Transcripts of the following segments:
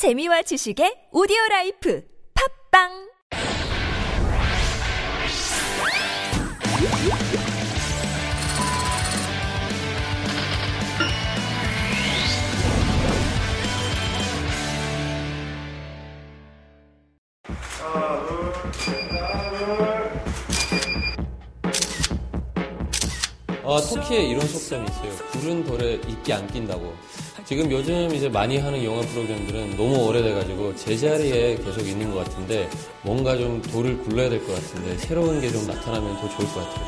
재미와 지식의 오디오 라이프 팝빵 아, 터키에 이런 속담이 있어요. 불은 돌에 이끼 안 낀다고. 지금 요즘 이제 많이 하는 영화 프로그램들은 너무 오래돼가지고 제자리에 계속 있는 것 같은데 뭔가 좀 돌을 굴러야 될 것 같은데 새로운 게 좀 나타나면 더 좋을 것 같아요.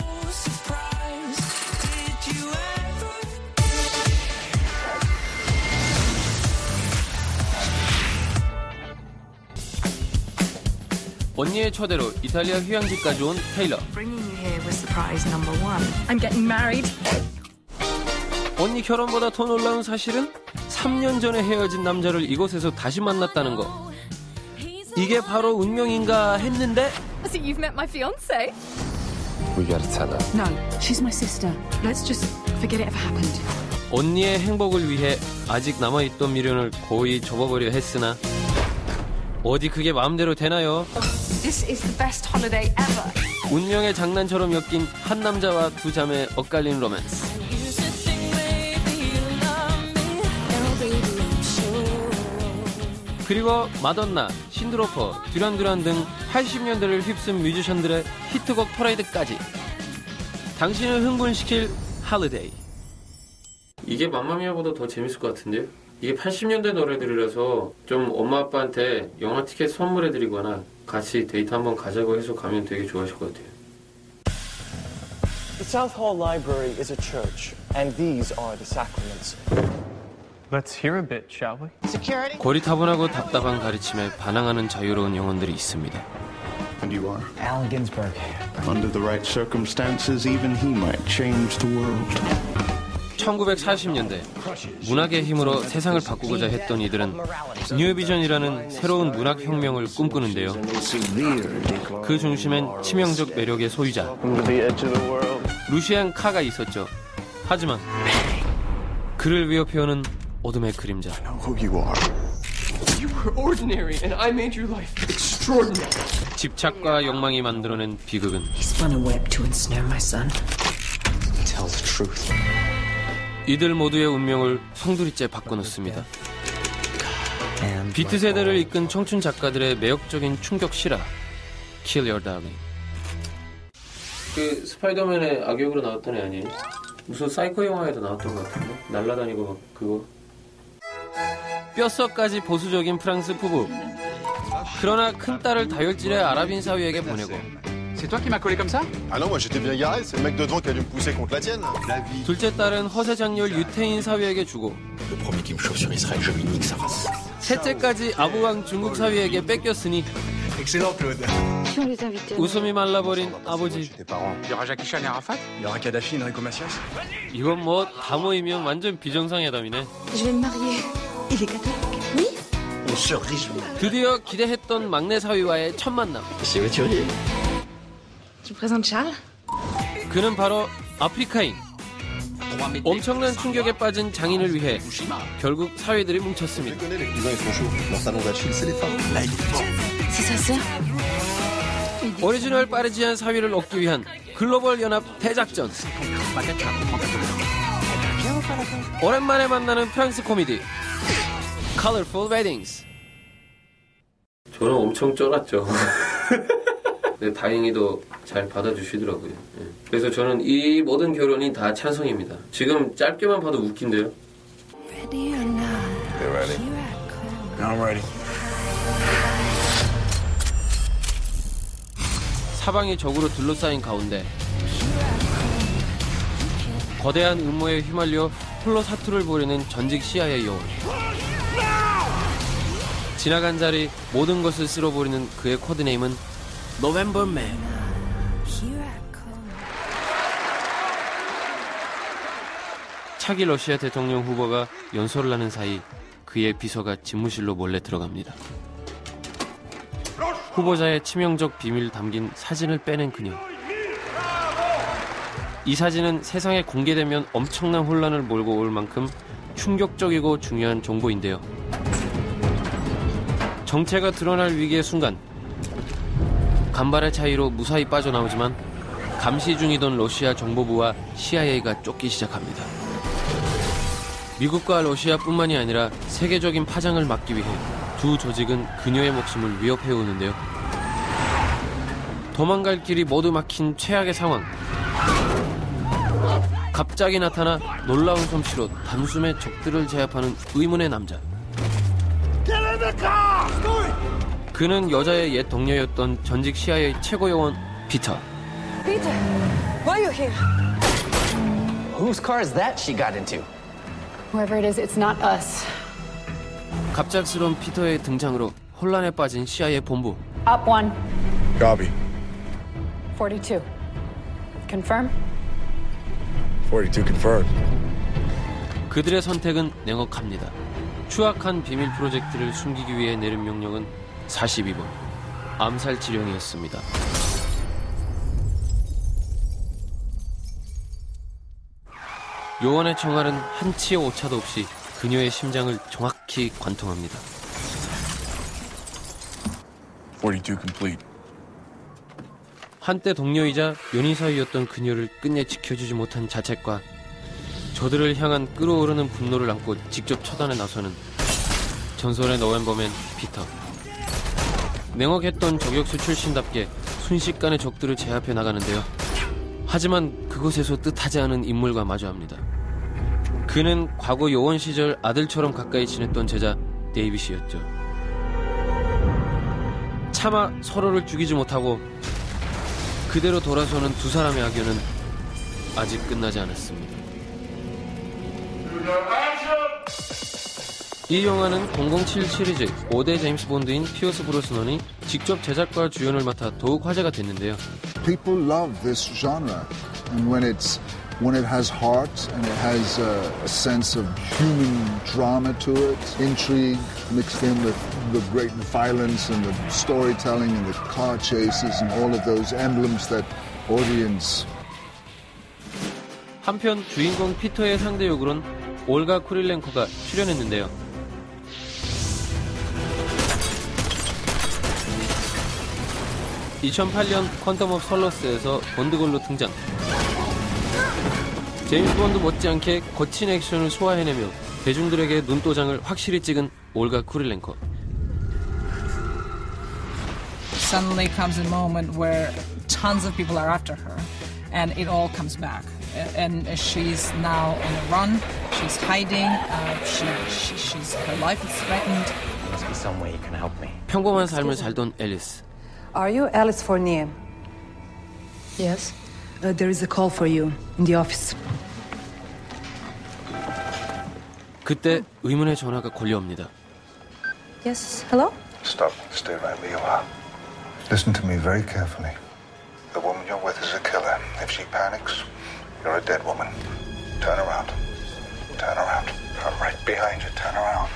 언니의 초대로 이탈리아 휴양지까지 온 테일러. 언니 결혼보다 더 놀라운 사실은 3년 전에 헤어진 남자를 이곳에서 다시 만났다는 거. 이게 바로 운명인가 했는데 So you've met my fiance? We gotta tell her. No, she's my sister. Let's just forget it ever happened. 언니의 행복을 위해 아직 남아있던 미련을 거의 접어버려 했으나 어디 그게 마음대로 되나요? This is the best holiday ever. 운명의 장난처럼 엮인 한 남자와 두 자매의 엇갈린 로맨스. 그리고 마돈나, 신디 로퍼, 듀란듀란 등 80년대를 휩쓴 뮤지션들의 히트곡 퍼레이드까지 당신을 흥분시킬 할리데이 이게 맘마미아보다 더 재밌을 것 같은데요? 이게 80년대 노래들이라서 좀 엄마 아빠한테 영화 티켓 선물해드리거나 같이 데이트 한번 가자고 해서 가면 되게 좋아하실 것 같아요 The South Hall Library is a church, and these are the sacraments. Let's hear a bit, shall we? Security? 고리타분하고 답답한 가르침에 반항하는 자유로운 영혼들이 있습니다 And you are. Allen Ginsberg. Under the right circumstances, even he might change the world. 1940년대 문학의 힘으로 세상을 바꾸고자 했던 이들은 뉴비전이라는 새로운 문학 혁명을 꿈꾸는데요. 그 중심엔 치명적 매력의 소유자. 루시안 카가 있었죠. 하지만 그를 위협해오는 어둠의 그림자. Who you are. Ordinary, and I made your life extraordinary. 집착과 욕망이 만들어낸 비극은 He spun a web to ensnare my son. Tell the truth. 이들 모두의 운명을 송두리째 바꿔놓습니다. 비트 세대를 이끈 청춘 작가들의 매력적인 충격 실화 Kill Your Darling 그 스파이더맨의 악역으로 나왔던 애 아니에요? 무슨 사이코 영화에도 나왔던 것 같은데 날라다니고 막 그거 뼛속까지 보수적인 프랑스 부부 그러나 큰딸을 다혈질의 아랍인 사위에게 보내고 C'est toi qui m'as collé comme ça Ah non, moi j'étais bien garé, c'est le mec de devant qui a dû me pousser contre la tienne. La vie. 둘째 딸은 허세 장렬 유태인 사위에게 주고 Le premier qui me chauffe sur Israël, je lui nique sa race. 셋째까지 아부왕 중국 사위에게 뺏겼으니 Excellent, Claude. 웃음이 말라버린 아버지 이건 뭐 다 모이면 완전 비정상회담이네 드디어 기대했던 막내 사위와의 첫 만남 C'est voiturier. Tu me présentes Charles 그는 바로 아프리카인 엄청난 충격에 빠진 장인을 위해 결국 사위들이 뭉쳤습니다 오리지널 Parisian 사위를 얻기 위한 글로벌 연합 대작전 오랜만에 만나는 프랑스 코미디 Colorful Weddings 저는 엄청 쫄았죠 근데 다행히도 잘 받아주시더라고요 예. 그래서 저는 이 모든 결혼이 다 찬성입니다 지금 짧게만 봐도 웃긴데요 They're ready. I'm ready. 사방이 적으로 둘러싸인 가운데 거대한 음모에 휘말려 홀로 사투를 벌이는 전직 CIA 요원 지나간 자리 모든 것을 쓸어버리는 그의 코드네임은 노벰버맨 차기 러시아 대통령 후보가 연설을 하는 사이 그의 비서가 집무실로 몰래 들어갑니다. 후보자의 치명적 비밀 담긴 사진을 빼낸 그녀. 이 사진은 세상에 공개되면 엄청난 혼란을 몰고 올 만큼 충격적이고 중요한 정보인데요. 정체가 드러날 위기의 순간 간발의 차이로 무사히 빠져나오지만 감시 중이던 러시아 정보부와 CIA가 쫓기 시작합니다. 미국과 러시아뿐만이 아니라 세계적인 파장을 막기 위해 두 조직은 그녀의 목숨을 위협해 오는데요. 도망갈 길이 모두 막힌 최악의 상황. 갑자기 나타나 놀라운 솜씨로 단숨에 적들을 제압하는 의문의 남자. 그는 여자의 옛 동료였던 전직 CIA 최고 요원 피터. Peter, why are you here? Whose car is that she got into? Whoever it is, it's not us. 갑작스러운 피터의 등장으로 혼란에 빠진 CIA 본부. Up one, Copy. 42. Confirm? 42 confirmed. 그들의 선택은 냉혹합니다. 추악한 비밀 프로젝트를 숨기기 위해 내린 명령은 42번 암살 지령이었습니다. 요원의 총알은 한 치의 오차도 없이 그녀의 심장을 정확히 관통합니다. 42 complete. 한때 동료이자 연인 사이였던 그녀를 끝내 지켜주지 못한 자책과 저들을 향한 끓어오르는 분노를 안고 직접 처단에 나서는 전설의 너웬버맨 피터. 냉혹했던 저격수 출신답게 순식간에 적들을 제압해 나가는데요. 하지만 그곳에서 뜻하지 않은 인물과 마주합니다. 그는 과거 요원 시절 아들처럼 가까이 지냈던 제자 데이빗이었죠. 차마 서로를 죽이지 못하고 그대로 돌아서는 두 사람의 악연은 아직 끝나지 않았습니다. 이 영화는 007 시리즈 5대 제임스 본드인 피어스 브로스넌이 직접 제작과 주연을 맡아 더욱 화제가 됐는데요. People love this genre, and when it's when it has heart and it has a, a sense of human drama to it, intrigue mixed in with the great violence and the storytelling and the car chases and all of those emblems that audience 한편 주인공 피터의 상대 역으로는 올가 쿠릴렌코가 출연했는데요. (2008년) 퀀텀 오브 솔러스에서 본드걸로 등장 제임스 본드 못지않게 거친 액션을 소화해내며 대중들에게 눈도장을 확실히 찍은 올가 쿠릴렌코 Suddenly comes a moment where tons of people are after her, and it all comes back. A- And she's now on a run. She's hiding. Uh, she, she, she's her life is threatened. There must be some way you can help me. 평범한 삶을 살던 앨리스 Are you Alice Fournier? Yes. Uh, there is a call for you in the office. 그때 의문의 전화가 걸려옵니다 Yes, hello? Stop. Stay right where you are. Listen to me very carefully. The woman you're with is a killer. If she panics, you're a dead woman. Turn around. Turn around. I'm right behind you. Turn around.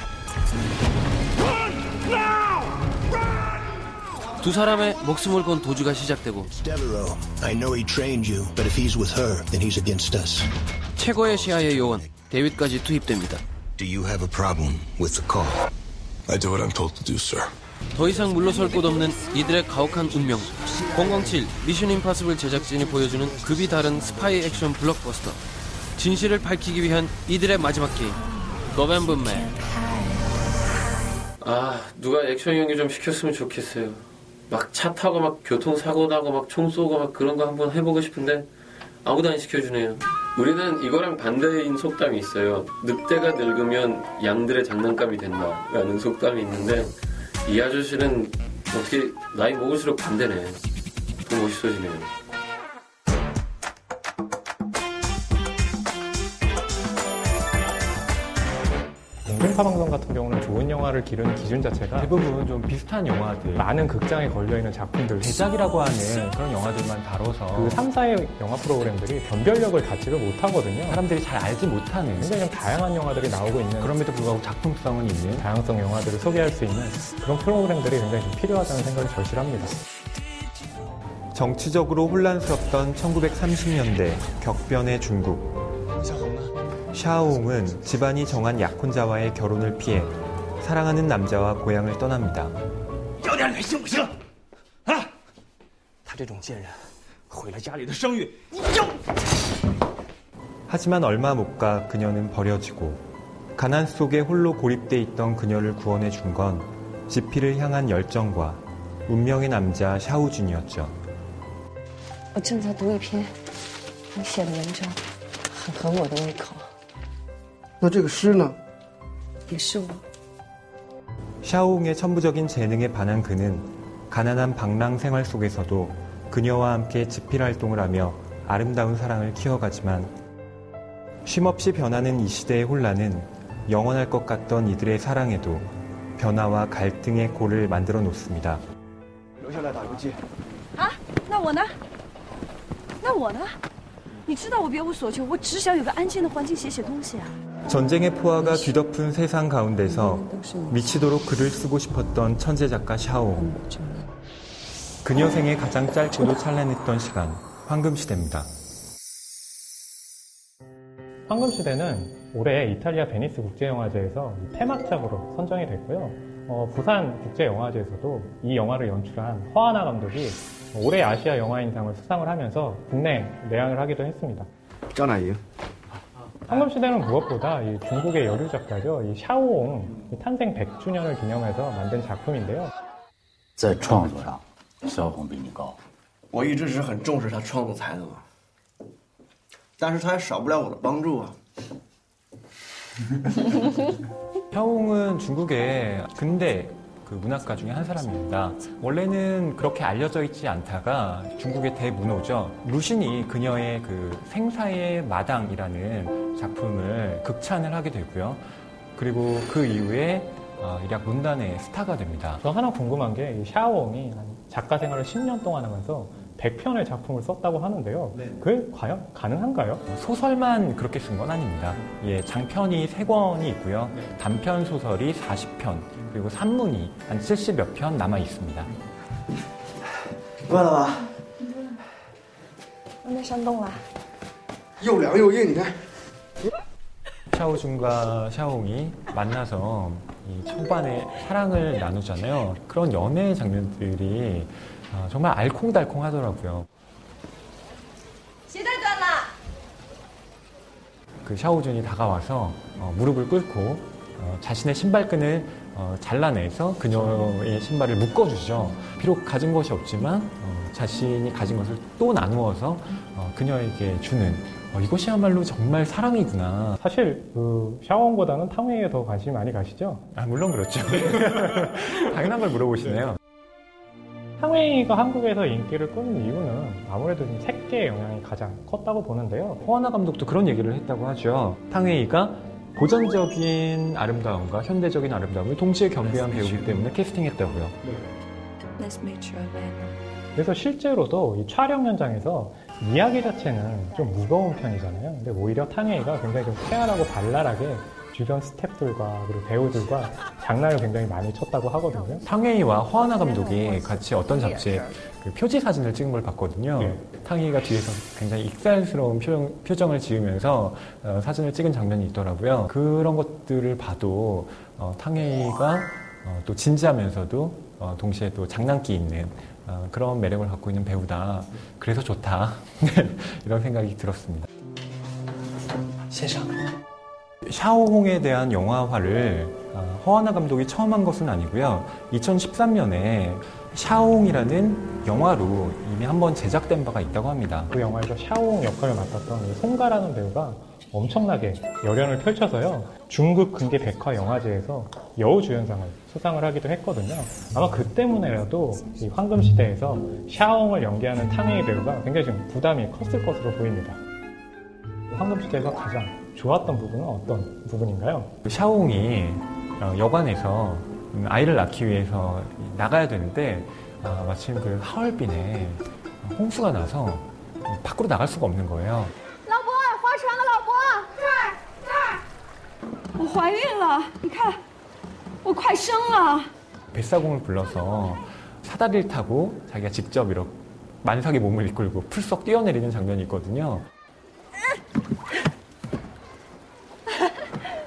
두 사람의 목숨을 건 도주가 시작되고 Devereaux, I know he trained you, but if he's with her, then he's against us. 최고의 시야의 요원 데윗까지 투입됩니다. Do you have a problem with the call? I do what I'm told to do, sir. 더 이상 물러설 곳 없는 이들의 가혹한 운명. 007 미션 임파서블 제작진이 보여주는 급이 다른 스파이 액션 블록버스터. 진실을 밝히기 위한 이들의 마지막 게임. 노벰버맨 아 누가 액션 연기 좀 시켰으면 좋겠어요. 막 차 타고 막 교통사고 나고 막 총 쏘고 막 그런 거 한번 해보고 싶은데 아무도 안 시켜주네요. 우리는 이거랑 반대인 속담이 있어요. 늑대가 늙으면 양들의 장난감이 된다라는 속담이 있는데 이 아저씨는 어떻게 나이 먹을수록 반대네. 더 멋있어지네요. 공중파 방송 같은 경우는 좋은 영화를 기르는 기준 자체가 대부분 좀 비슷한 영화들, 많은 극장에 걸려있는 작품들, 대작이라고 하는 그런 영화들만 다뤄서 그 3, 4의 영화 프로그램들이 변별력을 갖지를 못하거든요. 사람들이 잘 알지 못하는 굉장히 좀 다양한 영화들이 나오고 있는 그럼에도 불구하고 작품성은 있는 다양성 영화들을 소개할 수 있는 그런 프로그램들이 굉장히 좀 필요하다는 생각이 절실합니다. 정치적으로 혼란스럽던 1930년대 격변의 중국. 샤오웅은 집안이 정한 약혼자와의 결혼을 피해 사랑하는 남자와 고향을 떠납니다. 要点脸行不行？啊！他这种贱人，毁了家里的声誉，你就。 하지만 얼마 못 가 그녀는 버려지고 가난 속에 홀로 고립돼 있던 그녀를 구원해 준 건 지피를 향한 열정과 운명의 남자 샤오준이었죠. 我正在读一篇你写的文章，很合我的胃口。 那这个诗呢？也是我。 샤오웅의 천부적인 재능에 반한 그는 가난한 방랑 생활 속에서도 그녀와 함께 집필 활동을 하며 아름다운 사랑을 키워가지만 쉼없이 변하는 이 시대의 혼란은 영원할 것 같던 이들의 사랑에도 변화와 갈등의 골을 만들어 놓습니다. 留下来打游击。啊，那我呢？那我呢？你知道我别无所求，我只想有个安静的环境写写东西啊。 전쟁의 포화가 뒤덮은 세상 가운데서 미치도록 글을 쓰고 싶었던 천재 작가 샤오. 그녀 생애 가장 짧고도 찬란했던 시간, 황금시대입니다. 황금시대는 올해 이탈리아 베니스 국제영화제에서 폐막작으로 선정이 됐고요. 어, 부산 국제영화제에서도 이 영화를 연출한 허안화 감독이 올해 아시아 영화인상을 수상을 하면서 국내 내한을 하기도 했습니다. 짠아이요? 황금시대는 무엇보다 이 중국의 여류 작가죠. 이 샤오옹 이 탄생 100주년을 기념해서 만든 작품인데요. 在创作上，萧红比你高。我一直是很重视他创作才能，但是他也少不了我的帮助啊。 샤오웅은 중국의 근대 그 문학가 중에 한 사람입니다. 원래는 그렇게 알려져 있지 않다가 중국의 대문호죠. 루신이 그녀의 그 생사의 마당이라는 작품을 극찬을 하게 되고요. 그리고 그 이후에 어, 일약 문단의 스타가 됩니다. 저 하나 궁금한 게이 샤오옹이 한 작가 생활을 10년 동안 하면서 100편의 작품을 썼다고 하는데요. 그게 과연 가능한가요? 소설만 그렇게 쓴 건 아닙니다. 예, 장편이 3권이 있고요. 단편 소설이 40편, 그리고 산문이 한 70여 편 남아 있습니다. 饿了吧？外面山洞了。又凉又硬，你看。 샤오준과 샤오웅이 만나서 이 초반에 사랑을 나누잖아요. 그런 연애 장면들이 아, 정말 알콩달콩 하더라고요. 鞋带断了。 그 샤오준이 다가와서 어, 무릎을 꿇고 어, 자신의 신발끈을 어, 잘라내서 그녀의 신발을 묶어주죠. 비록 가진 것이 없지만 어, 자신이 가진 것을 또 나누어서 어, 그녀에게 주는 어, 이것이야말로 정말 사랑이구나. 사실 그 샤오옹보다는 탕웨이에 더 관심이 많이 가시죠? 아 물론 그렇죠. 당연한 걸 물어보시네요. 탕웨이가 한국에서 인기를 끄는 이유는 아무래도 좀 색계의 영향이 가장 컸다고 보는데요. 호하나 감독도 그런 얘기를 했다고 하죠. 탕웨이가 고전적인 아름다움과 현대적인 아름다움을 동시에 겸비한 배우기 때문에 캐스팅했다고요. Let's make sure that. 그래서 실제로도 이 촬영 현장에서 이야기 자체는 좀 무거운 편이잖아요. 근데 오히려 탕웨이가 굉장히 좀 쾌활하고 발랄하게 주변 스태프들과 그리고 배우들과 장난을 굉장히 많이 쳤다고 하거든요. 탕웨이와 허하나 감독이 같이 어떤 잡지에 그 표지 사진을 찍은 걸 봤거든요. 네. 탕웨이가 뒤에서 굉장히 익살스러운 표정, 을 지으면서 어, 사진을 찍은 장면이 있더라고요. 그런 것들을 봐도 어, 탕웨이가 어, 또 진지하면서도 어, 동시에 또 장난기 있는 어, 그런 매력을 갖고 있는 배우다. 그래서 좋다. 이런 생각이 들었습니다. 先生， 샤오홍에 대한 영화화를 어, 허하나 감독이 처음 한 것은 아니고요. 2013년에 샤오홍이라는 영화로 이미 한번 제작된 바가 있다고 합니다. 그 영화에서 샤오옹 역할을 맡았던 이 송가라는 배우가 엄청나게 열연을 펼쳐서요. 중국 근계 백화 영화제에서 여우주연상을 수상을 하기도 했거든요. 아마 그 때문에라도 이 황금시대에서 샤오옹을 연기하는 탕웨이 배우가 굉장히 좀 부담이 컸을 것으로 보입니다. 황금시대에서 가장 좋았던 부분은 어떤 부분인가요? 그 샤오홍이 어, 여관에서 음, 아이를 낳기 위해서 나가야 되는데 아, 마침 그 하얼빈에 홍수가 나서 밖으로 나갈 수가 없는 거예요. 老伯，划船的老伯，这儿这儿，我怀孕了，你看，我快生了。 뱃사공을 불러서 사다리를 타고 자기가 직접 이렇게 만삭의 몸을 이끌고 풀썩 뛰어내리는 장면이 있거든요.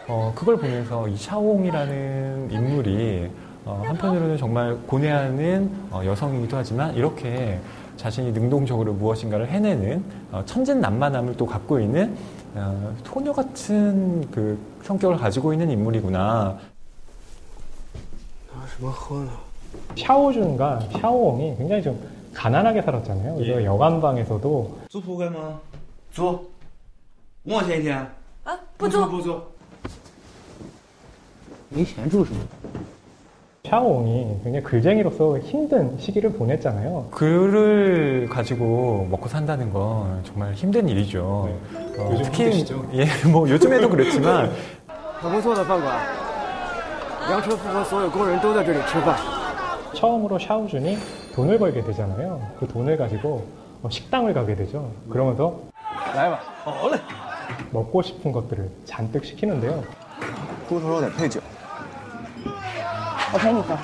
어, 그걸 보면서 이 샤옹이라는 인물이 어, 한편으로는 정말 고뇌하는 어, 여성이기도 하지만 이렇게 자신이 능동적으로 무엇인가를 해내는 어, 천진난만함을 또 갖고 있는 어, 소녀 같은 그 성격을 가지고 있는 인물이구나. 샤오준과 샤오옹이 굉장히 좀 가난하게 살았잖아요. 그래서 여관방에서도 租铺会吗？租，五毛钱一天。啊，不租不租。 没钱住什么？ 샤오옹이 굉장히 글쟁이로서 힘든 시기를 보냈잖아요. 글을 가지고 먹고 산다는 건 정말 힘든 일이죠. 어, 요즘 힘드시죠? 예, 뭐 요즘에도 그렇지만 很不错的饭馆，梁车夫和所有工人都在这里吃饭。 처음으로 샤오준이 돈을 벌게 되잖아요. 그 돈을 가지고 어, 식당을 가게 되죠. 그러면서 来吧，好嘞。 먹고 싶은 것들을 잔뜩 시키는데요. 猪头肉得配酒。 我陪你喝。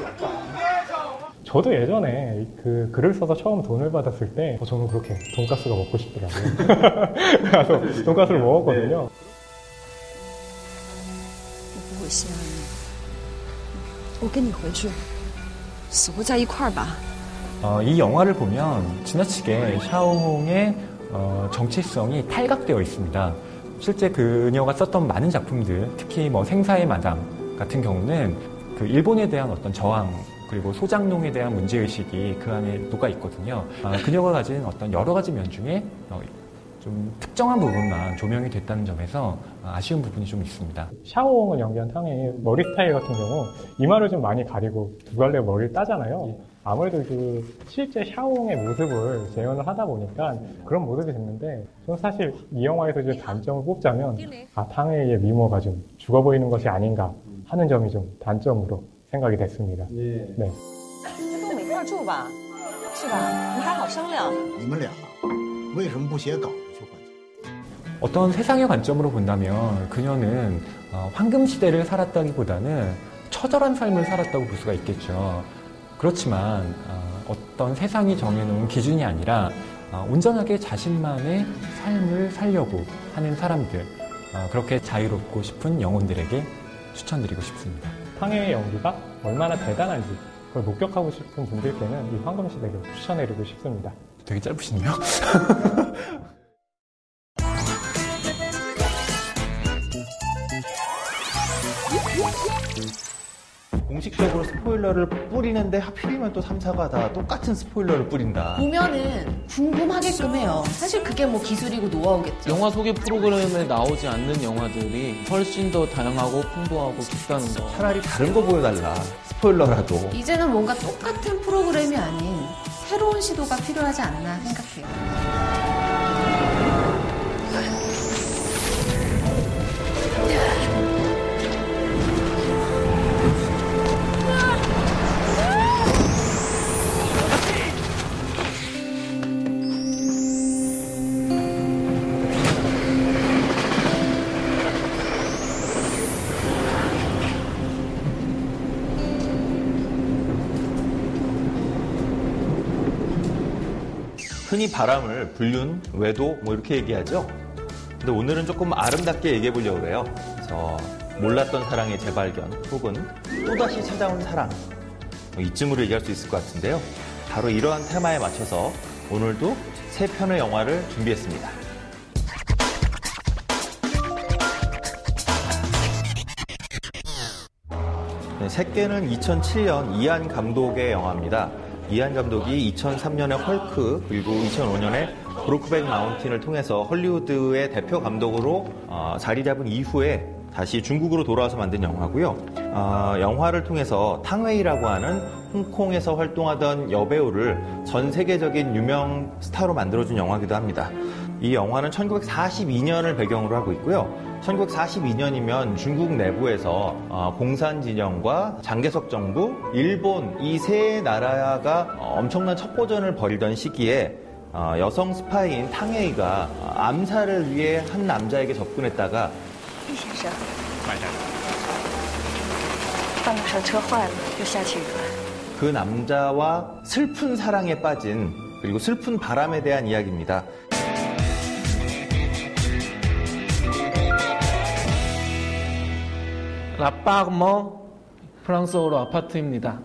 저도 예전에 그 글을 써서 처음 돈을 받았을 때 어, 저는 그렇게 돈가스가 먹고 싶더라고요. 그래서 돈가스를 먹었거든요. 我不会心安的。我跟你回去，死活在一块儿吧。 어, 이 영화를 보면 지나치게 샤오홍의 어, 정체성이 탈각되어 있습니다. 실제 그녀가 썼던 많은 작품들, 특히 뭐 생사의 마담 같은 경우는 그 일본에 대한 어떤 저항 그리고 소장농에 대한 문제의식이 그 안에 녹아 있거든요. 아, 그녀가 가진 어떤 여러 가지 면 중에 어, 좀 특정한 부분만 조명이 됐다는 점에서 아쉬운 부분이 좀 있습니다. 샤오홍을 연기한 탕의 머리 스타일 같은 경우 이마를 좀 많이 가리고 두 갈래 머리를 따잖아요. 아무래도 그 실제 샤오홍의 모습을 재현을 하다 보니까 그런 모습이 됐는데 저는 사실 이 영화에서 좀 단점을 뽑자면 아 탕웨이의 미모가 좀 죽어 보이는 것이 아닌가 하는 점이 좀 단점으로 생각이 됐습니다. 네. 跟我们一块儿住吧，是吧？我们还好商量。你们俩为什么不写稿子去换？ 어떤 세상의 관점으로 본다면 그녀는 어, 황금 시대를 살았다기보다는 처절한 삶을 살았다고 볼 수가 있겠죠. 그렇지만 어, 어떤 세상이 정해놓은 기준이 아니라 어, 온전하게 자신만의 삶을 살려고 하는 사람들 어, 그렇게 자유롭고 싶은 영혼들에게 추천드리고 싶습니다. 탕웨이의 연기가 얼마나 대단한지 그걸 목격하고 싶은 분들께는 이 황금시대를 추천해드리고 싶습니다. 되게 짧으시네요. 공식적으로 스포일러를 뿌리는데 하필이면 또 3사가 다 똑같은 스포일러를 뿌린다. 보면은 궁금하게끔 해요. 사실 그게 뭐 기술이고 노하우겠죠. 영화 소개 프로그램에 나오지 않는 영화들이 훨씬 더 다양하고 풍부하고 깊다는 거. 차라리 다른 거 보여달라. 스포일러라도. 이제는 뭔가 똑같은 프로그램이 아닌 새로운 시도가 필요하지 않나 생각해요. 흔히 바람을 불륜, 외도 뭐 이렇게 얘기하죠. 근데 오늘은 조금 아름답게 얘기해 보려고 그래요. 그래서 몰랐던 사랑의 재발견 혹은 또다시 찾아온 사랑 뭐 이쯤으로 얘기할 수 있을 것 같은데요. 바로 이러한 테마에 맞춰서 오늘도 세 편의 영화를 준비했습니다. 네, 새끼는 2007년 이한 감독의 영화입니다. 이한 감독이 2003년에 헐크 그리고 2005년에 브로크백 마운틴을 통해서 헐리우드의 대표 감독으로 어, 자리 잡은 이후에 다시 중국으로 돌아와서 만든 영화고요. 어, 영화를 통해서 탕웨이라고 하는 홍콩에서 활동하던 여배우를 전 세계적인 유명 스타로 만들어준 영화기도 합니다. 이 영화는 1942년을 배경으로 하고 있고요. 1942년이면 중국 내부에서 어, 공산 진영과 장개석 정부, 일본 이 세 나라가 엄청난 첩보전을 벌이던 시기에 어, 여성 스파이인 탕웨이가 암살을 위해 한 남자에게 접근했다가 그 남자와 슬픈 사랑에 빠진 그리고 슬픈 바람에 대한 이야기입니다. 라파르멍 프랑스어로 아파트입니다.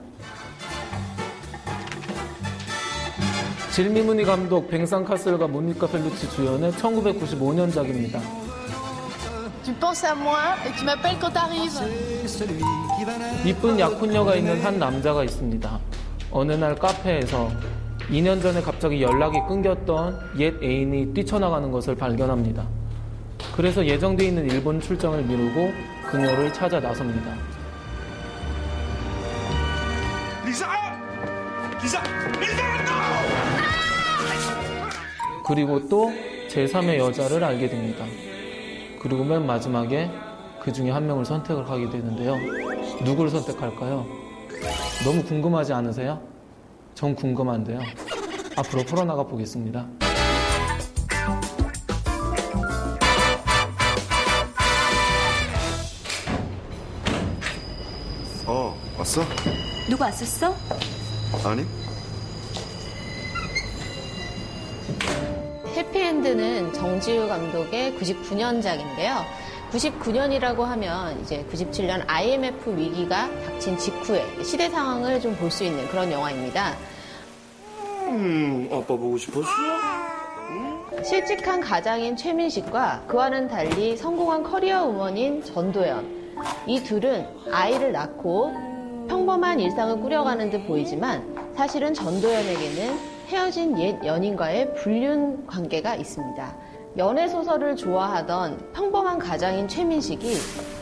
질미무니 감독 뱅상 카슬과 모니카 펠루치 주연의 1995년작입니다. Tu penses à moi et tu m'appelles quand t'arrives. 이쁜 약혼녀가 있는 한 남자가 있습니다. 어느 날 카페에서 2년 전에 갑자기 연락이 끊겼던 옛 애인이 뛰쳐나가는 것을 발견합니다. 그래서 예정돼 있는 일본 출장을 미루고 그녀를 찾아 나섭니다. 리사! 리사! 리사! 그리고 또 제3의 여자를 알게 됩니다. 그리고 맨 마지막에 그 중에 한 명을 선택을 하게 되는데요. 누구를 선택할까요? 너무 궁금하지 않으세요? 전 궁금한데요. 앞으로 풀어나가 보겠습니다. 왔어? 누구 왔었어? 아니? 해피엔드는 정지우 감독의 99년작인데요. 99년이라고 하면 이제 97년 IMF 위기가 닥친 직후에 시대 상황을 좀 볼 수 있는 그런 영화입니다. 음, 아빠 보고 싶었어? 실직한 가장인 최민식과 그와는 달리 성공한 커리어 우먼인 전도연. 이 둘은 아이를 낳고 평범한 일상을 꾸려가는 듯 보이지만 사실은 전도연에게는 헤어진 옛 연인과의 불륜 관계가 있습니다. 연애 소설을 좋아하던 평범한 가장인 최민식이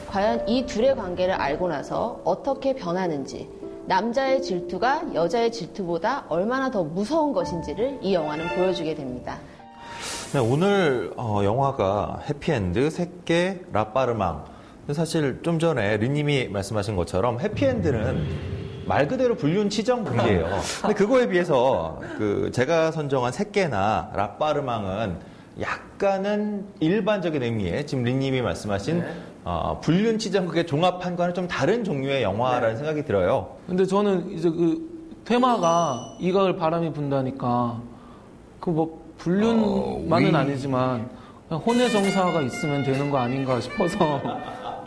과연 이 둘의 관계를 알고 나서 어떻게 변하는지 남자의 질투가 여자의 질투보다 얼마나 더 무서운 것인지를 이 영화는 보여주게 됩니다. 네, 오늘 어, 영화가 해피엔드, 새끼, 라빠르망. 사실 좀 전에 린님이 말씀하신 것처럼 해피엔드는 말 그대로 불륜 치정 극이에요. 근데 그거에 비해서 그 제가 선정한 새끼나 라빠르망은 약간은 일반적인 의미의 지금 린님이 말씀하신 어, 불륜 치정극의 종합판과는 좀 다른 종류의 영화라는 생각이 들어요. 근데 저는 이제 그 테마가 이가을 바람이 분다니까 그 뭐 불륜만은 어, 아니지만 그냥 혼의 정사가 있으면 되는 거 아닌가 싶어서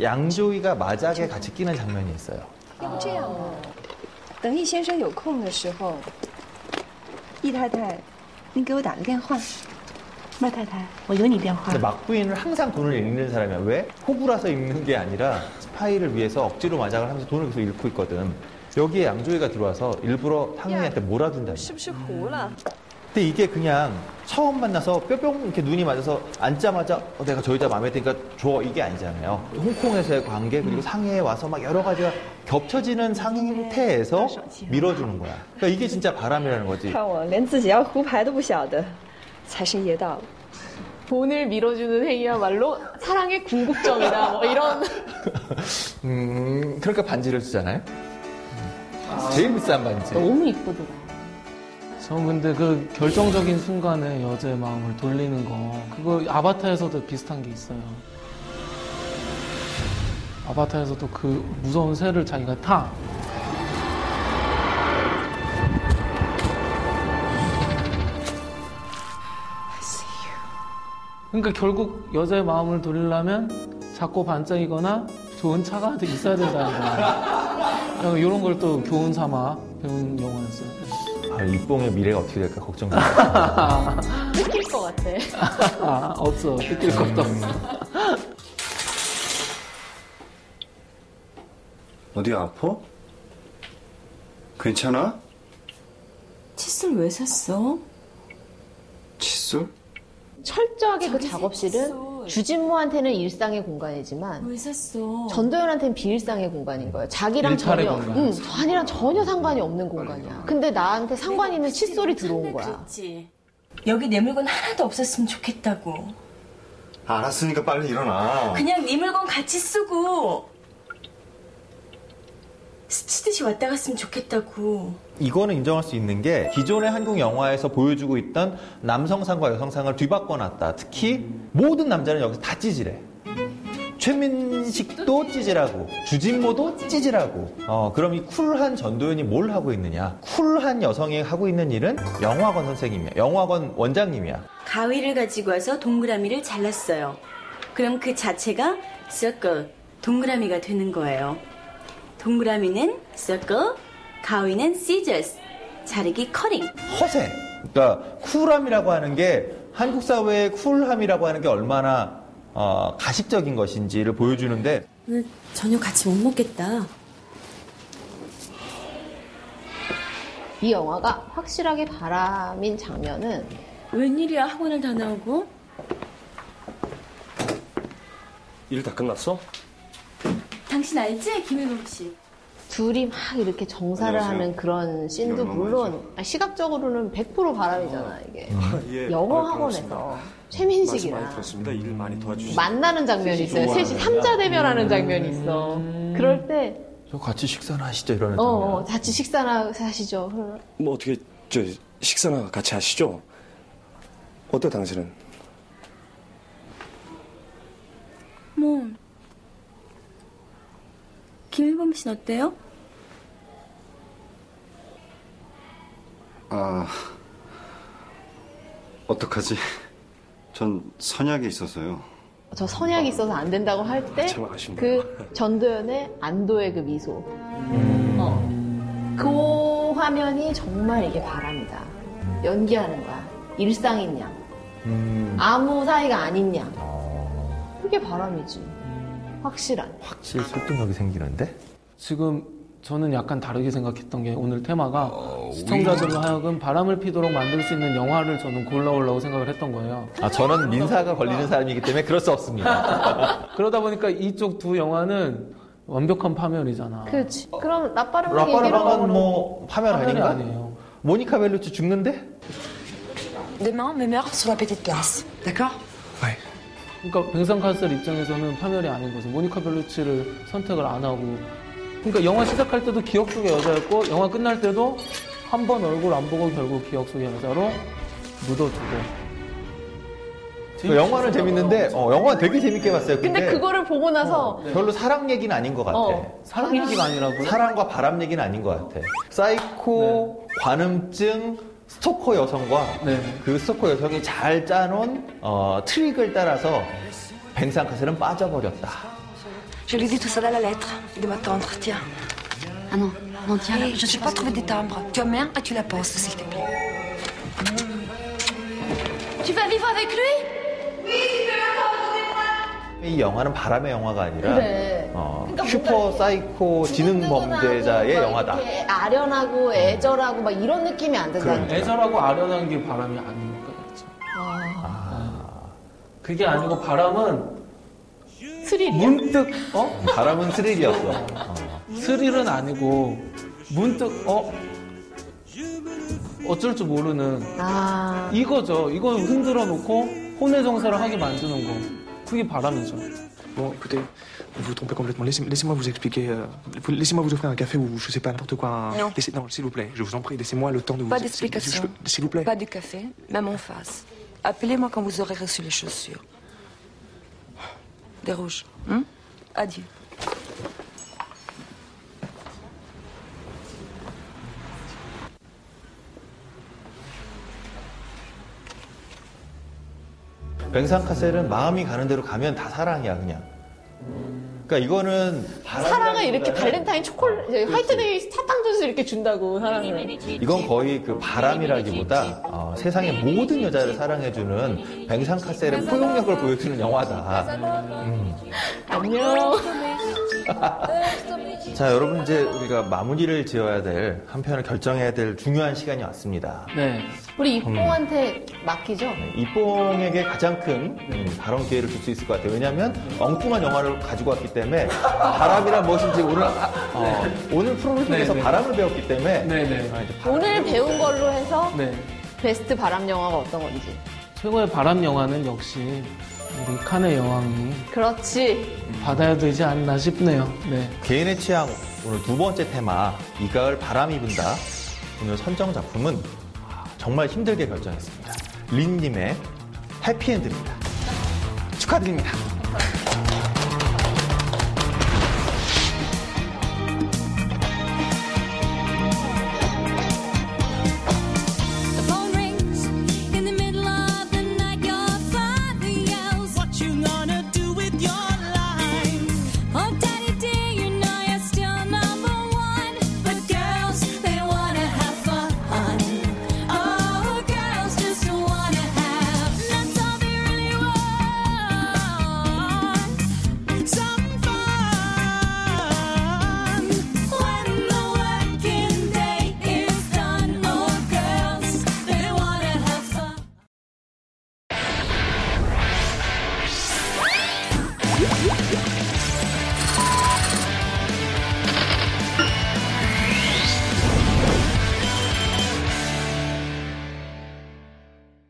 양조위가 마작에 같이 끼는 장면이 있어요. 要不这样吧，等易先生有空的时候，易太太，您给我打个电话。麦太太，我有你电话 근데 。 막부인은 항상 돈을 잃는 사람이야. 왜? 호구라서 잃는 게 아니라 스파이를 위해서 억지로 마작을 하면서 돈을 계속 잃고 있거든. 여기에 양조위가 들어와서 일부러 탕민이한테 몰아준다. 是不是糊了？ 근데 이게 그냥 처음 만나서 뿅뿅 이렇게 눈이 맞아서 앉자마자 어, 내가 저 여자 마음에 드니까 줘 이게 아니잖아요. 홍콩에서의 관계 그리고 상해에 와서 막 여러 가지가 겹쳐지는 상태에서 밀어주는 거야. 그러니까 이게 진짜 바람이라는 거지. 看我连自己要胡牌都不晓得，财神爷到了。 돈을 밀어주는 행위야말로 사랑의 궁극점이다. 뭐 이런. 음, 그러니까 반지를 주잖아요. 음. 제일 비싼 반지. 너무 이쁘더라. 저 근데 그 결정적인 순간에 여자의 마음을 돌리는 거 그거 아바타에서도 비슷한 게 있어요. 아바타에서도 그 무서운 새를 자기가 타. 그러니까 결국 여자의 마음을 돌리려면 작고 반짝이거나 좋은 차가 있어야 된다는 거야. 이런 걸 또 교훈 삼아 배운 영화였어요. 아, 이뽕의 미래가 어떻게 될까 걱정돼. 뜯길 것 같아. 아, 없어. 뜯길 것도 없어. 어디 아파? 괜찮아? 칫솔 왜 샀어? 칫솔? 철저하게 그 작업실은. 주진모한테는 일상의 공간이지만 왜 샀어? 전도연한테는 비일상의 공간인 거예요. 자기랑 전혀, 공간. 응, 자기랑 전혀 상관이 없는 공간이야. 근데 나한테 상관 있는 칫솔이 들어온 거야. 여기 내 물건 하나도 없었으면 좋겠다고. 알았으니까 빨리 일어나. 그냥 네 물건 같이 쓰고. 스치듯이 왔다 갔으면 좋겠다고. 이거는 인정할 수 있는 게 기존의 한국 영화에서 보여주고 있던 남성상과 여성상을 뒤바꿔놨다. 특히 모든 남자는 여기서 다 찌질해. 최민식도 찌질하고 주진모도 찌질하고 어, 그럼 이 쿨한 전도연이 뭘 하고 있느냐 쿨한 여성이 하고 있는 일은 영화관 선생님이야 영화관 원장님이야 가위를 가지고 와서 동그라미를 잘랐어요. 그럼 그 자체가 circle, 동그라미가 되는 거예요. 동그라미는 circle, 가위는 scissors, 자르기 커링. 허세 그러니까 쿨함이라고 하는 게 한국 사회의 쿨함이라고 하는 게 얼마나 어, 가식적인 것인지를 보여주는데 오늘 저녁 같이 못 먹겠다. 이 영화가 확실하게 바람인 장면은 웬일이야 학원을 다 나오고? 일 다 끝났어? 당신 알지? 김일범 씨. 둘이 막 이렇게 정사를 안녕하세요. 하는 그런 씬도 물론 아니, 시각적으로는 100% 바람이잖아 이게 예. 영어 아, 학원에서 그렇습니다. 말씀 최민식이랑 들었습니다. 일 많이 도와주시죠. 만나는 장면이 있어요 좋아하는 셋이 삼자 대면하는 장면이 있어 그럴 때 저 같이 식사나 하시죠 이러는 어, 장면 어, 같이 식사나 하시죠 그러면 뭐 어떻게 저 식사나 같이 하시죠? 어때 당신은? 뭐 김일범 씨는 어때요? 아, 어떡하지? 전 선약이 있어서요. 저 선약이 있어서 안 된다고 할 때 참 아쉽네요. 그 전도연의 안도의 그 미소 어. 그 화면이 정말 이게 바람이다 연기하는 거야 일상인 양 음, 아무 사이가 아닌 양 그게 바람이지 확실한 확실히 설득력이 생기는데 지금 저는 약간 다르게 생각했던 게 오늘 테마가 시청자들로 하여금 바람을 피도록 만들 수 있는 영화를 저는 골라오려고 생각을 했던 거예요. 아 저는 민사가 걸리는 사람이기 때문에 그럴 수 없습니다 그러다 보니까 이쪽 두 영화는 완벽한 파멸이잖아. 그렇지 그럼 라빠르방 라빠르방은 뭐 파멸 아닌가? 아니에요. 모니카 벨루치 죽는데? Demain, même heure sur la petite place. D'accord 그러니까 뱅상 카셀 입장에서는 파멸이 아닌 거죠. 모니카 벨루치를 선택을 안 하고. 그러니까 영화 시작할 때도 기억 속의 여자였고 영화 끝날 때도 한 번 얼굴 안 보고 결국 기억 속의 여자로 묻어두고. 그 영화는 재밌는데 어, 영화 되게 재밌게 봤어요. 근데 그거를 보고 나서 별로 사랑 얘기는 아닌 것 같아. 어. 사랑 얘기가 아니라고요? 사랑과 바람 얘기는 아닌 것 같아. 사이코, 관음증, 스토커 여성과 그 스토커 여성이 잘 짜놓은 어, 트릭을 따라서 뱅상카셀은 빠져버렸다. Je lui dis tout ça dans la lettre. Il doit m'attendre. Tiens. Ah non, non, tiens, là, je ne sais pas trouver des timbres. Tu amènes et tu la postes, s'il te plaît. Tu vas vivre avec lui? 이 영화는 바람의 영화가 아니라 그래. 어, 그러니까 슈퍼 사이코 지능 범죄자의 막 영화다. 아련하고 애절하고 막 이런 느낌이 안 든다니까 애절하고 아련한 게 바람이 아니니까 그렇죠. 그게 아니고 바람은 스릴이야. 문득 어? 바람은 스릴이었어. 스릴은 아니고 문득 어 어쩔 줄 모르는 아. 이거죠. 이거 흔들어 놓고 혼의 정사를 하게 만드는 거. 그게 바람이죠. Bon, écoutez, vous vous trompez complètement. Laissez- Laissez-moi vous expliquer. euh, vous- Laissez-moi vous offrir un café ou je sais pas, n'importe quoi. un- Non. Laissez- non, s'il vous plaît, je vous en prie, laissez-moi le temps de vous. Pas si- si- d'explication. je peux- S'il vous plaît. Pas de café, même en face. Appelez-moi quand vous aurez reçu les chaussures. Des rouges. hein Adieu. 뱅상카셀은 마음이 가는 대로 가면 다 사랑이야 그냥. 그러니까 이거는 사랑을 이렇게 발렌타인 초콜릿 화이트데이 사탕 주스 이렇게 준다고 사랑을. 이건 거의 그 바람이라기보다 어, 세상의 모든 여자를 사랑해주는 뱅상카셀의 포용력을 보여주는 영화다. 음. 안녕 자 여러분 이제 우리가 마무리를 지어야 될 한편을 결정해야 될 중요한 시간이 왔습니다. 네. 우리 이뽕한테 맡기죠 이뽕에게 가장 큰 음, 발언 기회를 줄 수 있을 것 같아요. 왜냐하면 엉뚱한 영화를 가지고 왔기 때문에 바람이란 무엇인지 오늘 아, 어, 오늘 프로그램에서 네, 네. 바람을 배웠기 때문에 네네. 아, 이제 바람- 오늘 배운 걸로 해서 네. 베스트 바람 영화가 어떤 건지 최고의 바람 영화는 역시 우리 칸의 여왕이 그렇지. 받아야 되지 않나 싶네요. 네. 개인의 취향 오늘 두 번째 테마 이가을 바람이 분다 오늘 선정 작품은 정말 힘들게 결정했습니다. 린님의 해피엔드입니다. 축하드립니다.